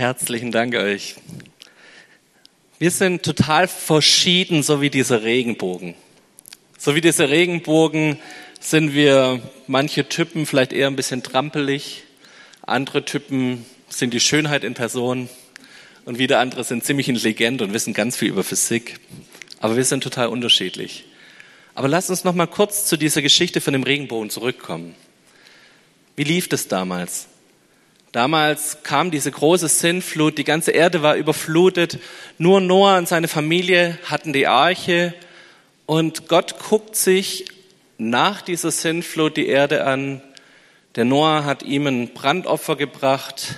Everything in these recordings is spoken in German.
Herzlichen Dank euch. Wir sind total verschieden, so wie dieser Regenbogen. So wie dieser Regenbogen sind wir manche Typen vielleicht eher ein bisschen trampelig, andere Typen sind die Schönheit in Person und wieder andere sind ziemlich intelligent und wissen ganz viel über Physik. Aber wir sind total unterschiedlich. Aber lasst uns noch mal kurz zu dieser Geschichte von dem Regenbogen zurückkommen. Wie lief das damals? Damals kam diese große Sintflut, die ganze Erde war überflutet, nur Noah und seine Familie hatten die Arche und Gott guckt sich nach dieser Sintflut die Erde an. Der Noah hat ihm ein Brandopfer gebracht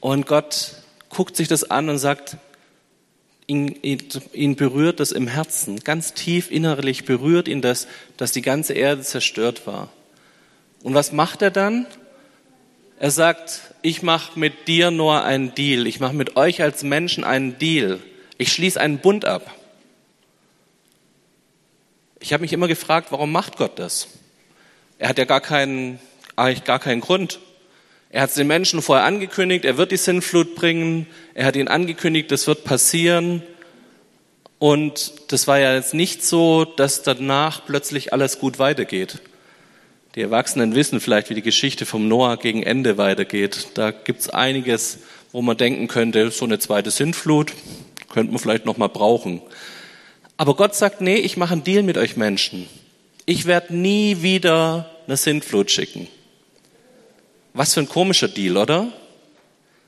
und Gott guckt sich das an und sagt, ihn, ihn berührt das im Herzen, ganz tief innerlich berührt ihn das, dass die ganze Erde zerstört war. Und was macht er dann? Er sagt, ich mache mit dir nur einen Deal. Ich mache mit euch als Menschen einen Deal. Ich schließe einen Bund ab. Ich habe mich immer gefragt, warum macht Gott das? Er hat ja gar keinen, eigentlich gar keinen Grund. Er hat es den Menschen vorher angekündigt, er wird die Sinnflut bringen. Er hat ihnen angekündigt, das wird passieren. Und das war ja jetzt nicht so, dass danach plötzlich alles gut weitergeht. Die Erwachsenen wissen vielleicht, wie die Geschichte vom Noah gegen Ende weitergeht. Da gibt's einiges, wo man denken könnte, so eine zweite Sintflut könnte man vielleicht noch mal brauchen. Aber Gott sagt, nee, ich mache einen Deal mit euch Menschen. Ich werde nie wieder eine Sintflut schicken. Was für ein komischer Deal, oder?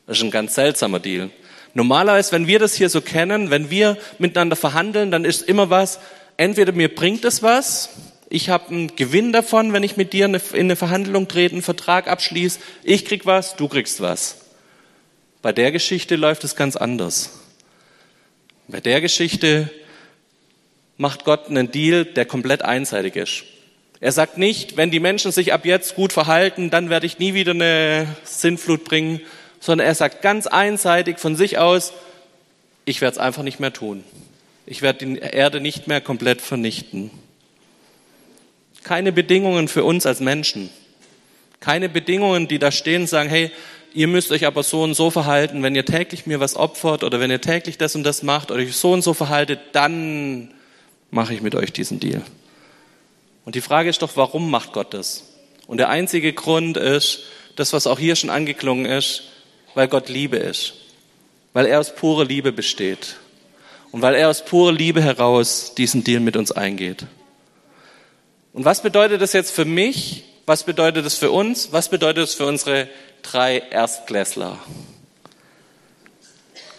Das ist ein ganz seltsamer Deal. Normalerweise, wenn wir das hier so kennen, wenn wir miteinander verhandeln, dann ist immer was, entweder mir bringt es was ich habe einen Gewinn davon, wenn ich mit dir in eine Verhandlung trete, einen Vertrag abschließe. Ich krieg was, du kriegst was. Bei der Geschichte läuft es ganz anders. Bei der Geschichte macht Gott einen Deal, der komplett einseitig ist. Er sagt nicht, wenn die Menschen sich ab jetzt gut verhalten, dann werde ich nie wieder eine Sinnflut bringen, sondern er sagt ganz einseitig von sich aus, ich werde es einfach nicht mehr tun. Ich werde die Erde nicht mehr komplett vernichten. Keine Bedingungen für uns als Menschen. Keine Bedingungen, die da stehen und sagen, hey, ihr müsst euch aber so und so verhalten, wenn ihr täglich mir was opfert oder wenn ihr täglich das und das macht oder euch so und so verhaltet, dann mache ich mit euch diesen Deal. Und die Frage ist doch, warum macht Gott das? Und der einzige Grund ist, das, was auch hier schon angeklungen ist, weil Gott Liebe ist. Weil er aus purer Liebe besteht. Und weil er aus purer Liebe heraus diesen Deal mit uns eingeht. Und was bedeutet das jetzt für mich? Was bedeutet das für uns? Was bedeutet das für unsere drei Erstklässler?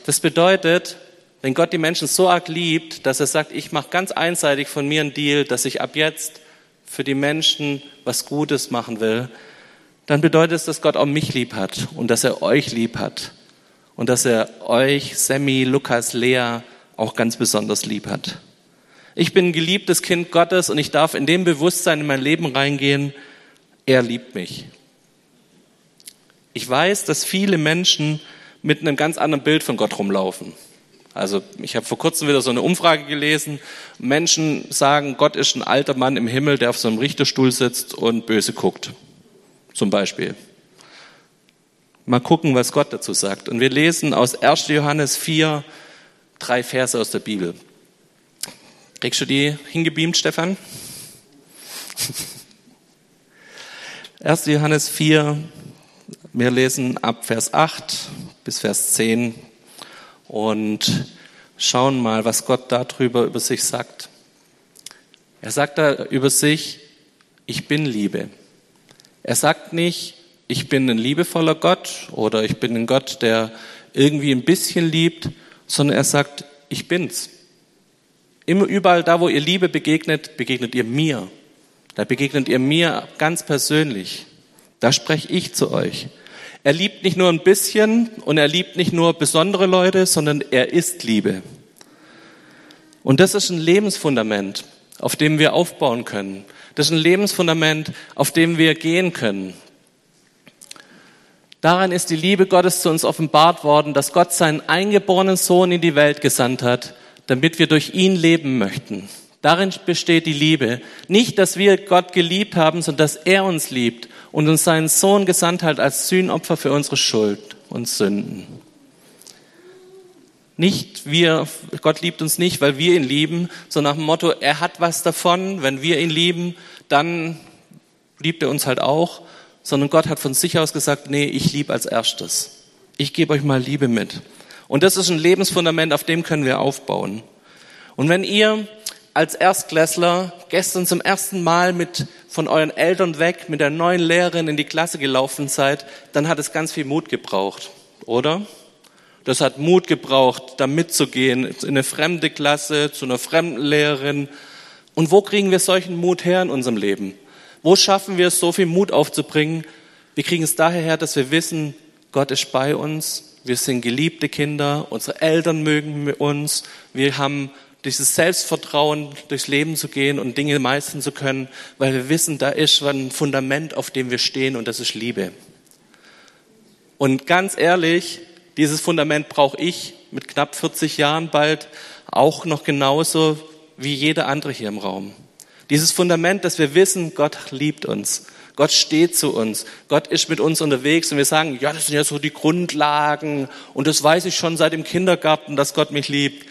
Das bedeutet, wenn Gott die Menschen so arg liebt, dass er sagt, ich mache ganz einseitig von mir einen Deal, dass ich ab jetzt für die Menschen was Gutes machen will, dann bedeutet es, dass Gott auch mich lieb hat und dass er euch lieb hat und dass er euch, Sammy, Lukas, Lea auch ganz besonders lieb hat. Ich bin ein geliebtes Kind Gottes und ich darf in dem Bewusstsein in mein Leben reingehen, er liebt mich. Ich weiß, dass viele Menschen mit einem ganz anderen Bild von Gott rumlaufen. Also ich habe vor kurzem wieder so eine Umfrage gelesen. Menschen sagen, Gott ist ein alter Mann im Himmel, der auf so einem Richterstuhl sitzt und böse guckt. Zum Beispiel. Mal gucken, was Gott dazu sagt. Und wir lesen aus 1. Johannes 4 drei Verse aus der Bibel. Kriegst du die hingebeamt, Stefan? 1. Johannes 4, wir lesen ab Vers 8 bis Vers 10 und schauen mal, was Gott darüber über sich sagt. Er sagt da über sich, ich bin Liebe. Er sagt nicht, ich bin ein liebevoller Gott oder ich bin ein Gott, der irgendwie ein bisschen liebt, sondern er sagt, ich bin's. Immer überall da, wo ihr Liebe begegnet, begegnet ihr mir. Da begegnet ihr mir ganz persönlich. Da spreche ich zu euch. Er liebt nicht nur ein bisschen und er liebt nicht nur besondere Leute, sondern er ist Liebe. Und das ist ein Lebensfundament, auf dem wir aufbauen können. Das ist ein Lebensfundament, auf dem wir gehen können. Daran ist die Liebe Gottes zu uns offenbart worden, dass Gott seinen eingeborenen Sohn in die Welt gesandt hat, damit wir durch ihn leben möchten. Darin besteht die Liebe. Nicht, dass wir Gott geliebt haben, sondern dass er uns liebt und uns seinen Sohn gesandt hat als Sühnopfer für unsere Schuld und Sünden. Nicht wir, Gott liebt uns nicht, weil wir ihn lieben, sondern nach dem Motto, er hat was davon, wenn wir ihn lieben, dann liebt er uns halt auch, sondern Gott hat von sich aus gesagt, nee, ich liebe als erstes. Ich gebe euch mal Liebe mit. Und das ist ein Lebensfundament, auf dem können wir aufbauen. Und wenn ihr als Erstklässler gestern zum ersten Mal mit von euren Eltern weg mit der neuen Lehrerin in die Klasse gelaufen seid, dann hat es ganz viel Mut gebraucht, oder? Das hat Mut gebraucht, da mitzugehen, in eine fremde Klasse, zu einer fremden Lehrerin. Und wo kriegen wir solchen Mut her in unserem Leben? Wo schaffen wir es, so viel Mut aufzubringen? Wir kriegen es daher her, dass wir wissen, Gott ist bei uns, wir sind geliebte Kinder, unsere Eltern mögen uns, wir haben dieses Selbstvertrauen durchs Leben zu gehen und Dinge meistern zu können, weil wir wissen, da ist ein Fundament, auf dem wir stehen und das ist Liebe. Und ganz ehrlich, dieses Fundament brauche ich mit knapp 40 Jahren bald auch noch genauso wie jeder andere hier im Raum. Dieses Fundament, dass wir wissen, Gott liebt uns. Gott steht zu uns. Gott ist mit uns unterwegs und wir sagen, ja, das sind ja so die Grundlagen und das weiß ich schon seit dem Kindergarten, dass Gott mich liebt.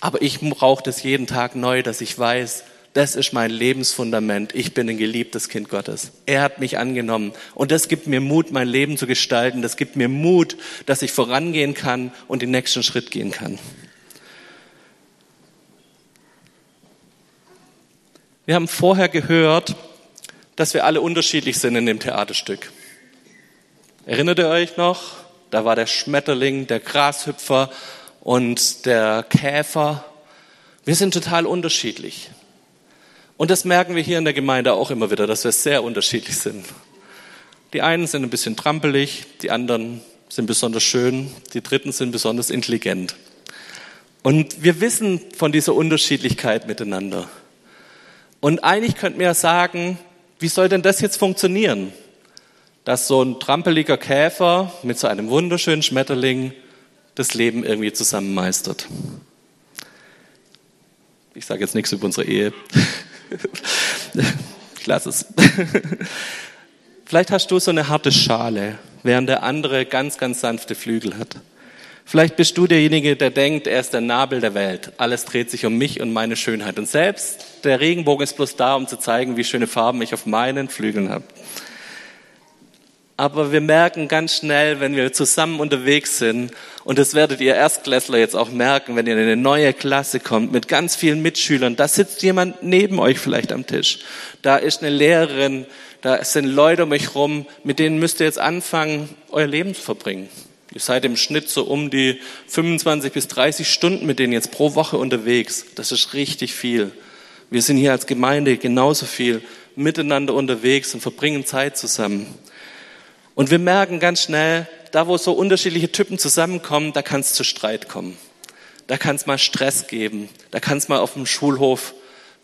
Aber ich brauche das jeden Tag neu, dass ich weiß, das ist mein Lebensfundament. Ich bin ein geliebtes Kind Gottes. Er hat mich angenommen. Und das gibt mir Mut, mein Leben zu gestalten. Das gibt mir Mut, dass ich vorangehen kann und den nächsten Schritt gehen kann. Wir haben vorher gehört, dass wir alle unterschiedlich sind in dem Theaterstück. Erinnert ihr euch noch? Da war der Schmetterling, der Grashüpfer und der Käfer. Wir sind total unterschiedlich. Und das merken wir hier in der Gemeinde auch immer wieder, dass wir sehr unterschiedlich sind. Die einen sind ein bisschen trampelig, die anderen sind besonders schön, die dritten sind besonders intelligent. Und wir wissen von dieser Unterschiedlichkeit miteinander. Und eigentlich könnten wir ja sagen, wie soll denn das jetzt funktionieren? Dass so ein trampeliger Käfer mit so einem wunderschönen Schmetterling das Leben irgendwie zusammen meistert. Ich sage jetzt nichts über unsere Ehe. ich lasse es. Vielleicht hast du so eine harte Schale, während der andere ganz, ganz sanfte Flügel hat. Vielleicht bist du derjenige, der denkt, er ist der Nabel der Welt. Alles dreht sich um mich und meine Schönheit. Und selbst der Regenbogen ist bloß da, um zu zeigen, wie schöne Farben ich auf meinen Flügeln habe. Aber wir merken ganz schnell, wenn wir zusammen unterwegs sind, und das werdet ihr Erstklässler jetzt auch merken, wenn ihr in eine neue Klasse kommt mit ganz vielen Mitschülern, da sitzt jemand neben euch vielleicht am Tisch. Da ist eine Lehrerin, da sind Leute um euch rum, mit denen müsst ihr jetzt anfangen, euer Leben zu verbringen. Ihr seid im Schnitt so um die 25 bis 30 Stunden mit denen jetzt pro Woche unterwegs. Das ist richtig viel. Wir sind hier als Gemeinde genauso viel miteinander unterwegs und verbringen Zeit zusammen. Und wir merken ganz schnell, da wo so unterschiedliche Typen zusammenkommen, da kann es zu Streit kommen. Da kann es mal Stress geben. Da kann es mal auf dem Schulhof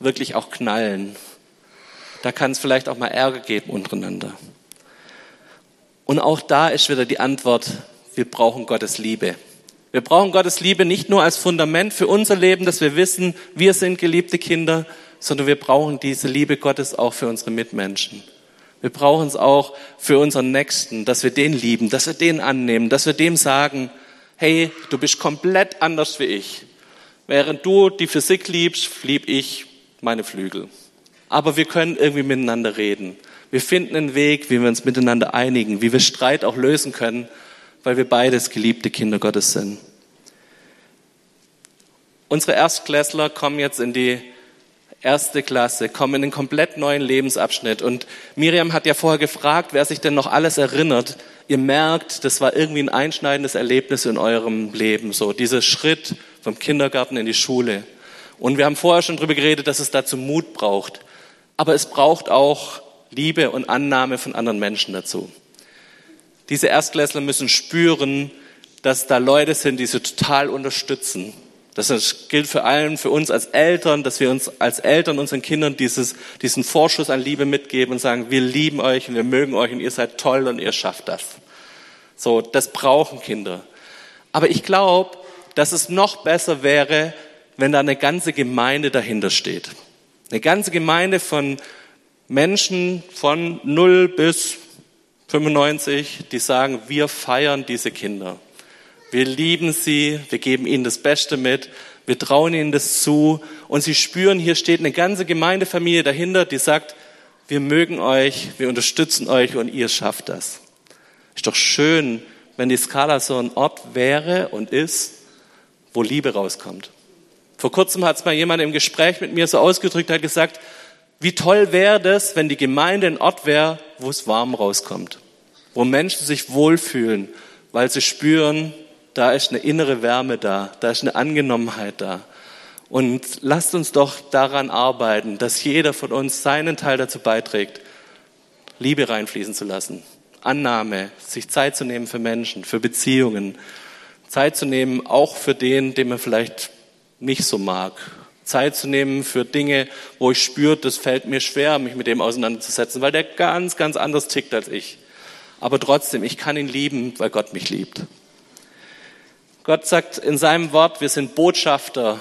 wirklich auch knallen. Da kann es vielleicht auch mal Ärger geben untereinander. Und auch da ist wieder die Antwort, wir brauchen Gottes Liebe. Wir brauchen Gottes Liebe nicht nur als Fundament für unser Leben, dass wir wissen, wir sind geliebte Kinder, sondern wir brauchen diese Liebe Gottes auch für unsere Mitmenschen. Wir brauchen es auch für unseren Nächsten, dass wir den lieben, dass wir den annehmen, dass wir dem sagen, hey, du bist komplett anders wie ich. Während du die Physik liebst, lieb ich meine Flügel. Aber wir können irgendwie miteinander reden. Wir finden einen Weg, wie wir uns miteinander einigen, wie wir Streit auch lösen können, weil wir beides geliebte Kinder Gottes sind. Unsere Erstklässler kommen jetzt in die erste Klasse, kommen in einen komplett neuen Lebensabschnitt. Und Miriam hat ja vorher gefragt, wer sich denn noch alles erinnert. Ihr merkt, das war irgendwie ein einschneidendes Erlebnis in eurem Leben, so dieser Schritt vom Kindergarten in die Schule. Und wir haben vorher schon darüber geredet, dass es dazu Mut braucht. Aber es braucht auch Liebe und Annahme von anderen Menschen dazu. Diese Erstklässler müssen spüren, dass da Leute sind, die sie total unterstützen, das gilt für allen, für uns als Eltern, dass wir uns als Eltern unseren Kindern dieses, diesen Vorschuss an Liebe mitgeben und sagen, wir lieben euch und wir mögen euch und ihr seid toll und ihr schafft das. So, das brauchen Kinder. Aber ich glaube, dass es noch besser wäre, wenn da eine ganze Gemeinde dahinter steht. Eine ganze Gemeinde von Menschen von 0 bis 95, die sagen, wir feiern diese Kinder. Wir lieben sie, wir geben ihnen das Beste mit, wir trauen ihnen das zu und sie spüren, hier steht eine ganze Gemeindefamilie dahinter, die sagt, wir mögen euch, wir unterstützen euch und ihr schafft das. Ist doch schön, wenn die Skala so ein Ort wäre und ist, wo Liebe rauskommt. Vor kurzem hat es mal jemand im Gespräch mit mir so ausgedrückt, hat gesagt, wie toll wäre das, wenn die Gemeinde ein Ort wäre, wo es warm rauskommt, wo Menschen sich wohlfühlen, weil sie spüren, da ist eine innere Wärme da, da ist eine Angenommenheit da. Und lasst uns doch daran arbeiten, dass jeder von uns seinen Teil dazu beiträgt, Liebe reinfließen zu lassen, Annahme, sich Zeit zu nehmen für Menschen, für Beziehungen, Zeit zu nehmen auch für den, den man vielleicht nicht so mag, Zeit zu nehmen für Dinge, wo ich spüre, das fällt mir schwer, mich mit dem auseinanderzusetzen, weil der ganz, ganz anders tickt als ich. Aber trotzdem, ich kann ihn lieben, weil Gott mich liebt. Gott sagt in seinem Wort, wir sind Botschafter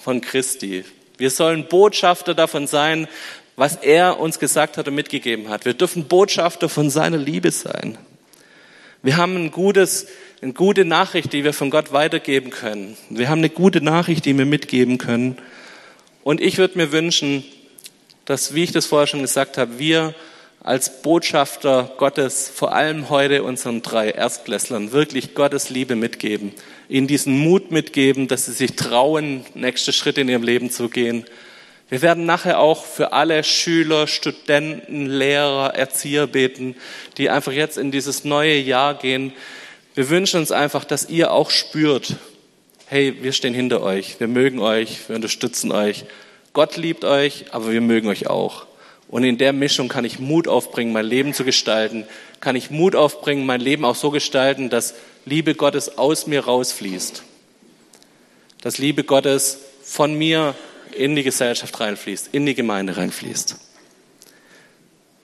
von Christi. Wir sollen Botschafter davon sein, was er uns gesagt hat und mitgegeben hat. Wir dürfen Botschafter von seiner Liebe sein. Wir haben ein gutes, eine gute Nachricht, die wir von Gott weitergeben können. Wir haben eine gute Nachricht, die wir mitgeben können. Und ich würde mir wünschen, dass, wie ich das vorher schon gesagt habe, wir als Botschafter Gottes vor allem heute unseren drei Erstklässlern wirklich Gottes Liebe mitgeben ihnen diesen Mut mitgeben, dass sie sich trauen, nächste Schritte in ihrem Leben zu gehen. Wir werden nachher auch für alle Schüler, Studenten, Lehrer, Erzieher beten, die einfach jetzt in dieses neue Jahr gehen. Wir wünschen uns einfach, dass ihr auch spürt, hey, wir stehen hinter euch, wir mögen euch, wir unterstützen euch. Gott liebt euch, aber wir mögen euch auch. Und in der Mischung kann ich Mut aufbringen, mein Leben zu gestalten, kann ich Mut aufbringen, mein Leben auch so gestalten, dass Liebe Gottes aus mir rausfließt. Dass Liebe Gottes von mir in die Gesellschaft reinfließt, in die Gemeinde reinfließt.